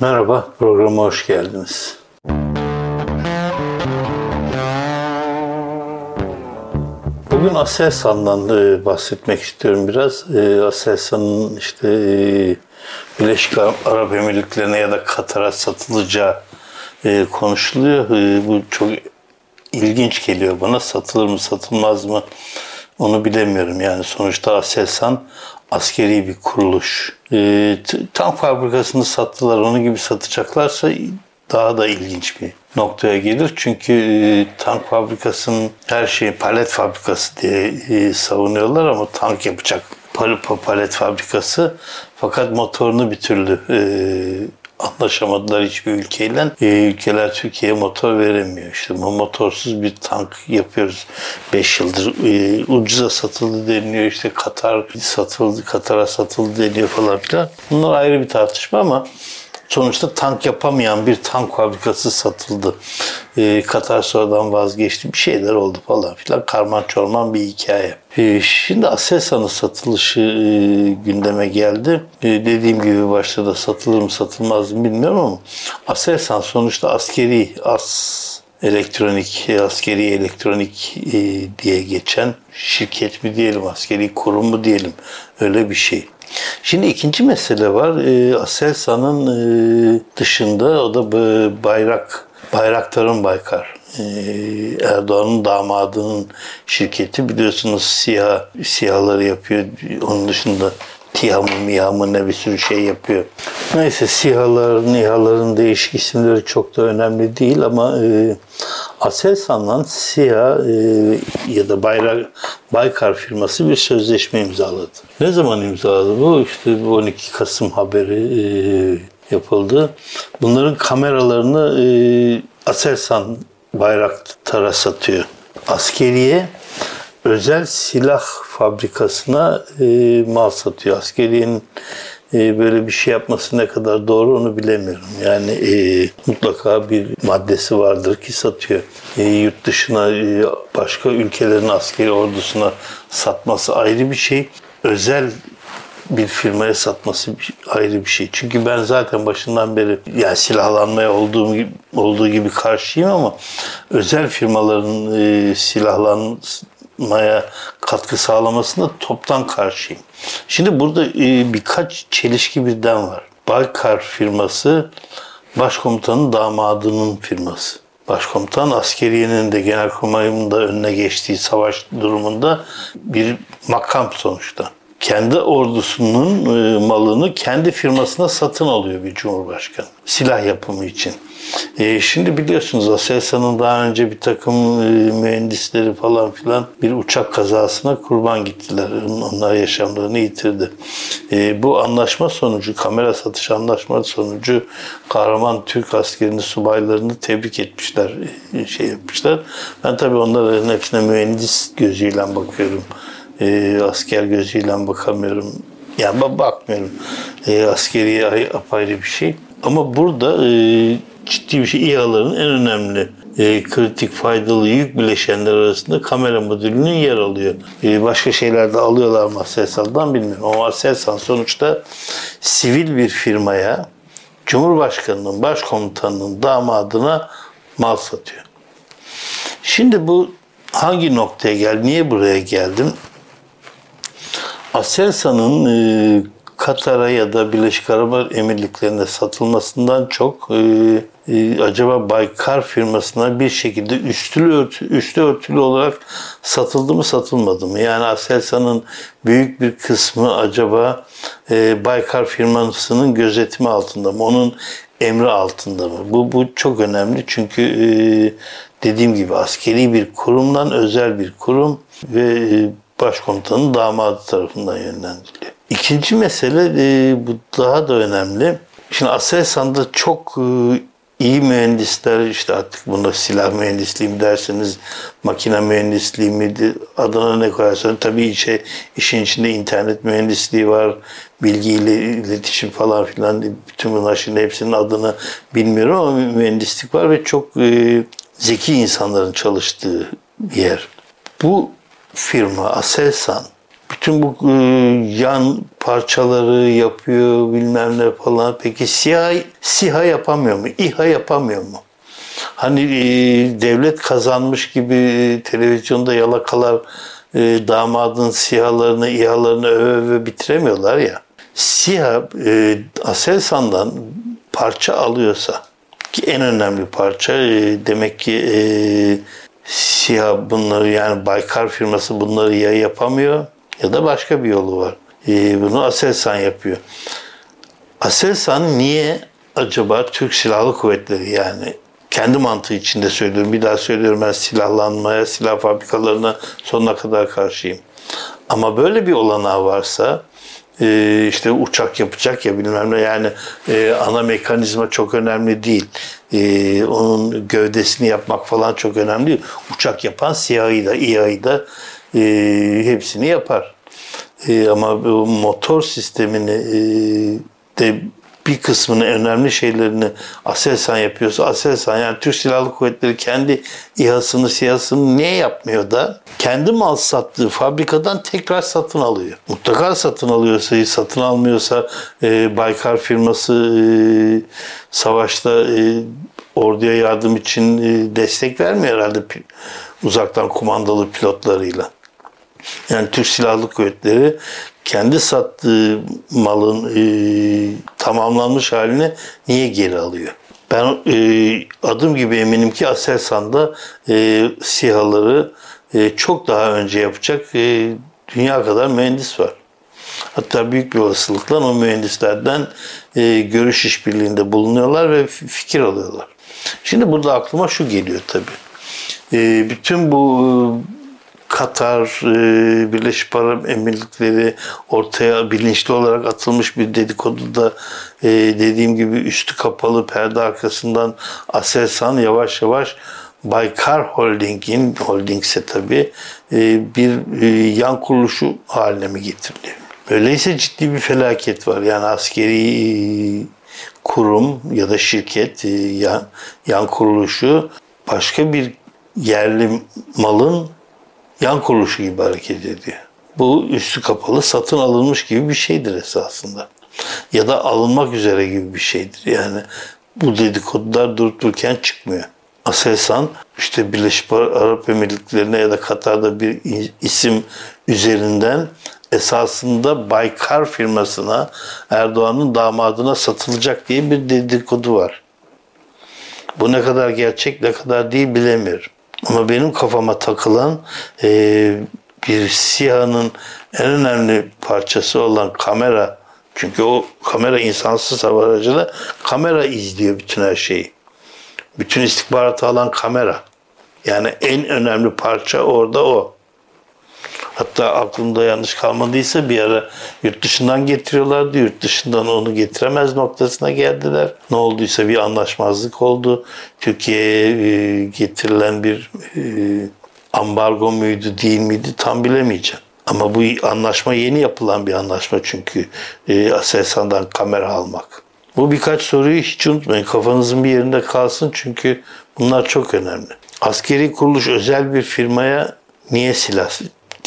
Merhaba, programa hoş geldiniz. Bugün Aselsan'dan e, bahsetmek istiyorum biraz. E, Aselsan'ın işte e, Birleşik Arap Emirlikleri'ne ya da Katar'a satılacağı konuşuluyor. Bu çok ilginç geliyor bana. Satılır mı satılmaz mı onu bilemiyorum. Yani sonuçta Aselsan askeri bir kuruluş. E, tank fabrikasını sattılar. Onu gibi satacaklarsa daha da ilginç bir noktaya gelir. Çünkü e, tank fabrikasının her şeyi palet fabrikası diye e, savunuyorlar ama tank yapacak palet fabrikası fakat motorunu bir türlü e, anlaşamadılar hiçbir ülkeyle. E, ülkeler Türkiye'ye motor veremiyor. İşte motorsuz bir tank yapıyoruz 5 yıldır. E, ucuza satıldı deniliyor. İşte Katar satıldı, Katar'a satıldı deniyor falan filan. Bunlar ayrı bir tartışma ama sonuçta tank yapamayan bir tank fabrikası satıldı. E, Katar sonradan vazgeçti. Bir şeyler oldu falan filan. Karman çorman bir hikaye. E, şimdi Aselsan'ın satılışı e, gündeme geldi. E, dediğim gibi başta da satılır mı satılmaz mı bilmiyorum ama Aselsan sonuçta askeri as elektronik, askeri elektronik e, diye geçen şirket mi diyelim, askeri kurum mu diyelim öyle bir şey. Şimdi ikinci mesele var. E, Aselsan'ın e, dışında o da bayrak, Bayraktar'ın Baykar. E, Erdoğan'ın damadının şirketi biliyorsunuz siyah siyahları yapıyor. Onun dışında TİHA mı MİHA mı ne bir sürü şey yapıyor. Neyse SİHA'ların, İHA'ların değişik isimleri çok da önemli değil ama e, Aselsan'la SİHA e, ya da Bayrak, Baykar firması bir sözleşme imzaladı. Ne zaman imzaladı bu? İşte 12 Kasım haberi e, yapıldı. Bunların kameralarını e, Aselsan Bayraktar'a satıyor. Askeriye özel silah fabrikasına e, mal satıyor. Askeriyenin e, böyle bir şey yapması ne kadar doğru onu bilemiyorum. Yani e, mutlaka bir maddesi vardır ki satıyor. E, yurt dışına e, başka ülkelerin askeri ordusuna satması ayrı bir şey. Özel bir firmaya satması ayrı bir şey. Çünkü ben zaten başından beri yani silahlanmaya olduğum olduğu gibi karşıyım ama özel firmaların e, silahlan maya katkı sağlamasında toptan karşıyım. Şimdi burada e, birkaç çelişki birden var. Baykar firması başkomutanın damadının firması. Başkomutan askeriyenin de genelkurmayın da önüne geçtiği savaş durumunda bir makam sonuçta kendi ordusunun e, malını kendi firmasına satın alıyor bir cumhurbaşkanı. Silah yapımı için. E, şimdi biliyorsunuz Aselsan'ın daha önce bir takım e, mühendisleri falan filan bir uçak kazasına kurban gittiler. Onlar yaşamlarını yitirdi. Bu anlaşma sonucu, kamera satış anlaşma sonucu kahraman Türk askerini, subaylarını tebrik etmişler, şey yapmışlar. Ben tabii onların hepsine mühendis gözüyle bakıyorum e, asker gözüyle bakamıyorum. Yani bakmıyorum. E, askeri apayrı bir şey. Ama burada e, ciddi bir şey İHA'ların en önemli e, kritik faydalı yük bileşenler arasında kamera modülünün yer alıyor. E, başka şeyler de alıyorlar mı Aselsan'dan bilmiyorum. Ama Aselsan sonuçta sivil bir firmaya Cumhurbaşkanının, başkomutanının damadına mal satıyor. Şimdi bu hangi noktaya gel? Niye buraya geldim? Aselsan'ın e, Katar'a ya da Birleşik Arap Emirlikleri'ne satılmasından çok e, e, acaba Baykar firmasına bir şekilde üstülü örtü, üstü örtülü olarak satıldı mı satılmadı mı? Yani Aselsan'ın büyük bir kısmı acaba e, Baykar firmasının gözetimi altında mı? Onun emri altında mı? Bu, bu çok önemli çünkü e, dediğim gibi askeri bir kurumdan özel bir kurum ve e, başkomutanın damadı tarafından yönlendiriliyor. İkinci mesele e, bu daha da önemli. Şimdi Aselsan'da çok e, iyi mühendisler işte artık bunda silah mühendisliği mi derseniz makine mühendisliği mi adına ne koyarsanız tabii işe, işin içinde internet mühendisliği var bilgi ile iletişim falan filan bütün bunlar şimdi hepsinin adını bilmiyorum ama mühendislik var ve çok e, zeki insanların çalıştığı bir yer. Bu firma Aselsan bütün bu e, yan parçaları yapıyor bilmem ne falan. Peki SİHA, SİHA yapamıyor mu? İHA yapamıyor mu? Hani e, devlet kazanmış gibi televizyonda yalakalar e, damadın sihalarını, İHA'larını öve öve bitiremiyorlar ya. SİHA Aselsan'dan parça alıyorsa ki en önemli parça demek ki SİHA bunları yani Baykar firması bunları ya yapamıyor ya da başka bir yolu var. E, bunu Aselsan yapıyor. Aselsan niye acaba Türk Silahlı Kuvvetleri yani kendi mantığı içinde söylüyorum. Bir daha söylüyorum ben silahlanmaya, silah fabrikalarına sonuna kadar karşıyım. Ama böyle bir olanağı varsa e, işte uçak yapacak ya bilmem ne yani e, ana mekanizma çok önemli değil. E, onun gövdesini yapmak falan çok önemli değil. Uçak yapan SİHA'yı da İHA'yı da hepsini yapar. ama bu motor sistemini de bir kısmını önemli şeylerini Aselsan yapıyorsa Aselsan yani Türk Silahlı Kuvvetleri kendi İHA'sını SİHA'sını niye yapmıyor da kendi mal sattığı fabrikadan tekrar satın alıyor. Mutlaka satın alıyorsa, satın almıyorsa e, Baykar firması e, savaşta e, orduya yardım için e, destek vermiyor herhalde uzaktan kumandalı pilotlarıyla. Yani Türk Silahlı Kuvvetleri kendi sattığı malın e, tamamlanmış halini niye geri alıyor? Ben e, adım gibi eminim ki Aselsan'da e, SİHA'ları e, çok daha önce yapacak e, dünya kadar mühendis var. Hatta büyük bir olasılıkla o mühendislerden e, görüş işbirliğinde bulunuyorlar ve fikir alıyorlar. Şimdi burada aklıma şu geliyor tabii. E, bütün bu Katar, e, Birleşik Arap Emirlikleri ortaya bilinçli olarak atılmış bir dedikodu da e, dediğim gibi üstü kapalı perde arkasından Aselsan yavaş yavaş Baykar Holding'in, Holdingse tabii e, bir yan kuruluşu haline mi getiriliyor? Öyleyse ciddi bir felaket var. Yani askeri kurum ya da şirket yan, yan kuruluşu başka bir yerli malın yan kuruluşu gibi hareket ediyor. Bu üstü kapalı satın alınmış gibi bir şeydir esasında. Ya da alınmak üzere gibi bir şeydir. Yani bu dedikodular durup dururken çıkmıyor. Aselsan işte Birleşik Arap Emirlikleri'ne ya da Katar'da bir isim üzerinden esasında Baykar firmasına Erdoğan'ın damadına satılacak diye bir dedikodu var. Bu ne kadar gerçek ne kadar değil bilemiyorum. Ama benim kafama takılan e, bir SİHA'nın en önemli parçası olan kamera. Çünkü o kamera insansız hava aracıyla kamera izliyor bütün her şeyi. Bütün istihbaratı alan kamera. Yani en önemli parça orada o. Hatta aklımda yanlış kalmadıysa bir ara yurt dışından getiriyorlardı. Yurt dışından onu getiremez noktasına geldiler. Ne olduysa bir anlaşmazlık oldu. Türkiye'ye e, getirilen bir e, ambargo muydu değil miydi tam bilemeyeceğim. Ama bu anlaşma yeni yapılan bir anlaşma çünkü e, Aselsan'dan kamera almak. Bu birkaç soruyu hiç unutmayın. Kafanızın bir yerinde kalsın çünkü bunlar çok önemli. Askeri kuruluş özel bir firmaya niye silah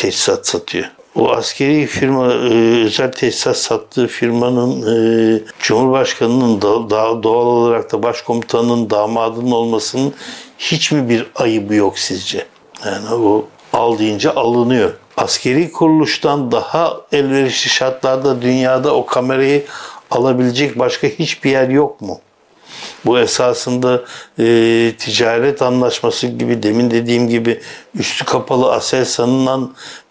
teçhizat satıyor. O askeri firma e, özel teçhizat sattığı firmanın e, Cumhurbaşkanı'nın da, doğal olarak da başkomutanın damadının olmasının hiç mi bir ayıbı yok sizce? Yani o al deyince alınıyor. Askeri kuruluştan daha elverişli şartlarda dünyada o kamerayı alabilecek başka hiçbir yer yok mu? Bu esasında e, ticaret anlaşması gibi demin dediğim gibi üstü kapalı Aselsan'la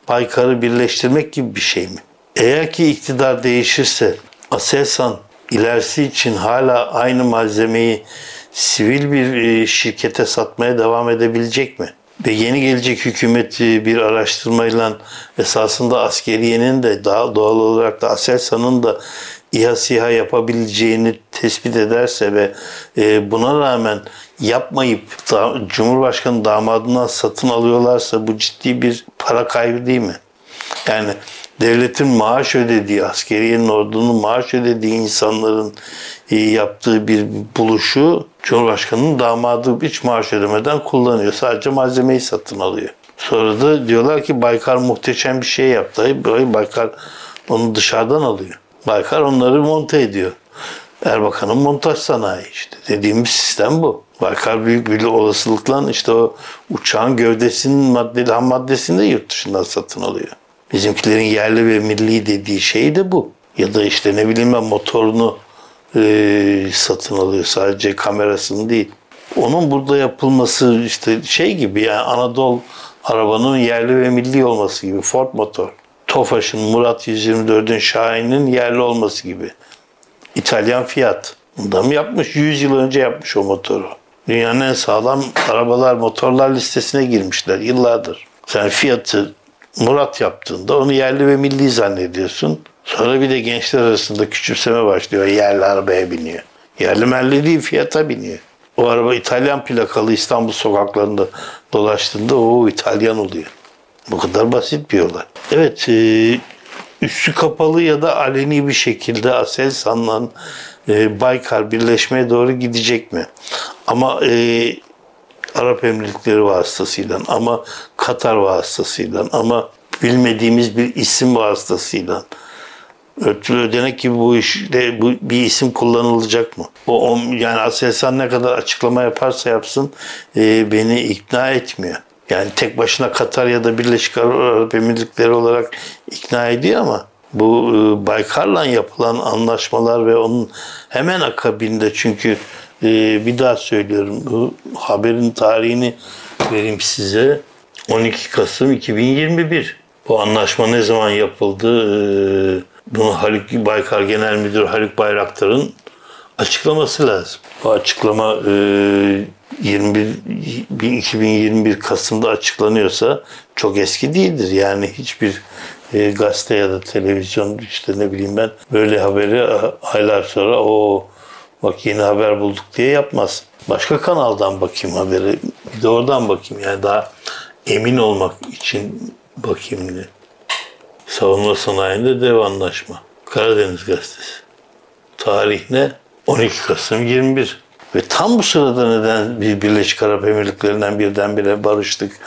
Baykar'ı birleştirmek gibi bir şey mi? Eğer ki iktidar değişirse Aselsan ilerisi için hala aynı malzemeyi sivil bir e, şirkete satmaya devam edebilecek mi? Ve yeni gelecek hükümet e, bir araştırmayla esasında askeriyenin de daha doğal olarak da Aselsan'ın da İHA SİHA yapabileceğini tespit ederse ve e, buna rağmen yapmayıp da, Cumhurbaşkanı damadından satın alıyorlarsa bu ciddi bir para kaybı değil mi? Yani devletin maaş ödediği, askeriyenin ordunun maaş ödediği insanların e, yaptığı bir buluşu Cumhurbaşkanı'nın damadı hiç maaş ödemeden kullanıyor. Sadece malzemeyi satın alıyor. Sonra da diyorlar ki Baykar muhteşem bir şey yaptı. Baykar onu dışarıdan alıyor. Baykar onları monte ediyor. Erbakan'ın montaj sanayi işte. Dediğimiz sistem bu. Baykar büyük bir olasılıkla işte o uçağın gövdesinin maddeli ham maddesini de yurt dışından satın alıyor. Bizimkilerin yerli ve milli dediği şey de bu. Ya da işte ne bileyim ben motorunu e, satın alıyor sadece kamerasını değil. Onun burada yapılması işte şey gibi yani Anadolu arabanın yerli ve milli olması gibi Ford motor. Tofaş'ın Murat 124'ün Şahin'in yerli olması gibi. İtalyan Fiat. Mı yapmış? 100 yıl önce yapmış o motoru. Dünyanın en sağlam arabalar, motorlar listesine girmişler yıllardır. Sen Fiat'ı Murat yaptığında onu yerli ve milli zannediyorsun. Sonra bir de gençler arasında küçümseme başlıyor. Yerli arabaya biniyor. Yerli melli değil Fiat'a biniyor. O araba İtalyan plakalı İstanbul sokaklarında dolaştığında o İtalyan oluyor. Bu kadar basit bir olay. Evet, e, üstü kapalı ya da aleni bir şekilde Aselsan'la e, Baykar birleşmeye doğru gidecek mi? Ama e, Arap Emirlikleri vasıtasıyla ama Katar vasıtasıyla ama bilmediğimiz bir isim vasıtasıyla örtülü ödenek gibi bu işte bu bir isim kullanılacak mı? O, yani Aselsan ne kadar açıklama yaparsa yapsın e, beni ikna etmiyor. Yani tek başına Katar ya da Birleşik Arap Emirlikleri olarak ikna ediyor ama bu e, Baykar'la yapılan anlaşmalar ve onun hemen akabinde çünkü e, bir daha söylüyorum bu haberin tarihini vereyim size. 12 Kasım 2021 bu anlaşma ne zaman yapıldı? E, bunu Haluk Baykar Genel Müdür Haluk Bayraktar'ın açıklaması lazım. Bu açıklama e, 21 2021 Kasım'da açıklanıyorsa çok eski değildir. Yani hiçbir e, gazete ya da televizyon işte ne bileyim ben böyle haberi aylar sonra o bak yeni haber bulduk diye yapmaz. Başka kanaldan bakayım haberi. Bir de oradan bakayım yani daha emin olmak için bakayım diye. Savunma sanayinde dev anlaşma. Karadeniz Gazetesi. Tarih ne? 12 Kasım 21. Ve tam bu sırada neden bir Birleşik Arap Emirlikleri'nden birdenbire barıştık?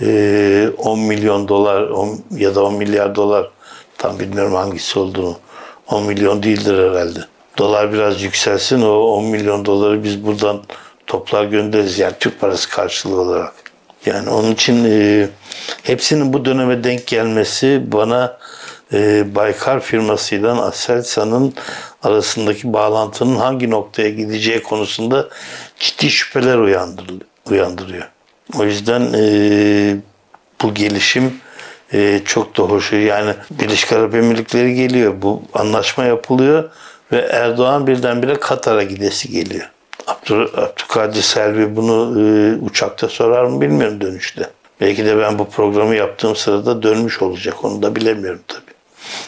Ee, 10 milyon dolar 10, ya da 10 milyar dolar tam bilmiyorum hangisi olduğunu. 10 milyon değildir herhalde. Dolar biraz yükselsin o 10 milyon doları biz buradan toplar göndeririz. Yani Türk parası karşılığı olarak. Yani onun için e, hepsinin bu döneme denk gelmesi bana e, Baykar firmasıyla Aselsan'ın arasındaki bağlantının hangi noktaya gideceği konusunda ciddi şüpheler uyandırıyor. O yüzden e, bu gelişim e, çok da hoş. Yani Birleşik Arap Emirlikleri geliyor. Bu anlaşma yapılıyor ve Erdoğan birdenbire Katar'a gidesi geliyor. Abdur, Abdülkadir Selvi bunu e, uçakta sorar mı bilmiyorum dönüşte. Belki de ben bu programı yaptığım sırada dönmüş olacak. Onu da bilemiyorum tabii.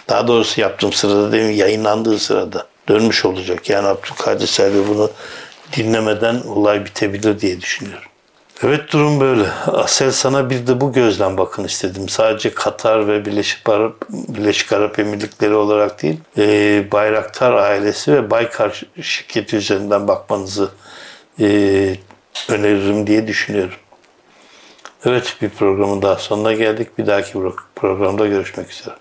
Daha doğrusu yaptığım sırada değil? Yayınlandığı sırada dönmüş olacak. Yani Abdülkadir Selvi bunu dinlemeden olay bitebilir diye düşünüyorum. Evet durum böyle. Asel sana bir de bu gözden bakın istedim. Sadece Katar ve Birleşik Arap, Birleşik Arap Emirlikleri olarak değil, e, Bayraktar ailesi ve Baykar şirketi üzerinden bakmanızı e, öneririm diye düşünüyorum. Evet bir programın daha sonuna geldik. Bir dahaki programda görüşmek üzere.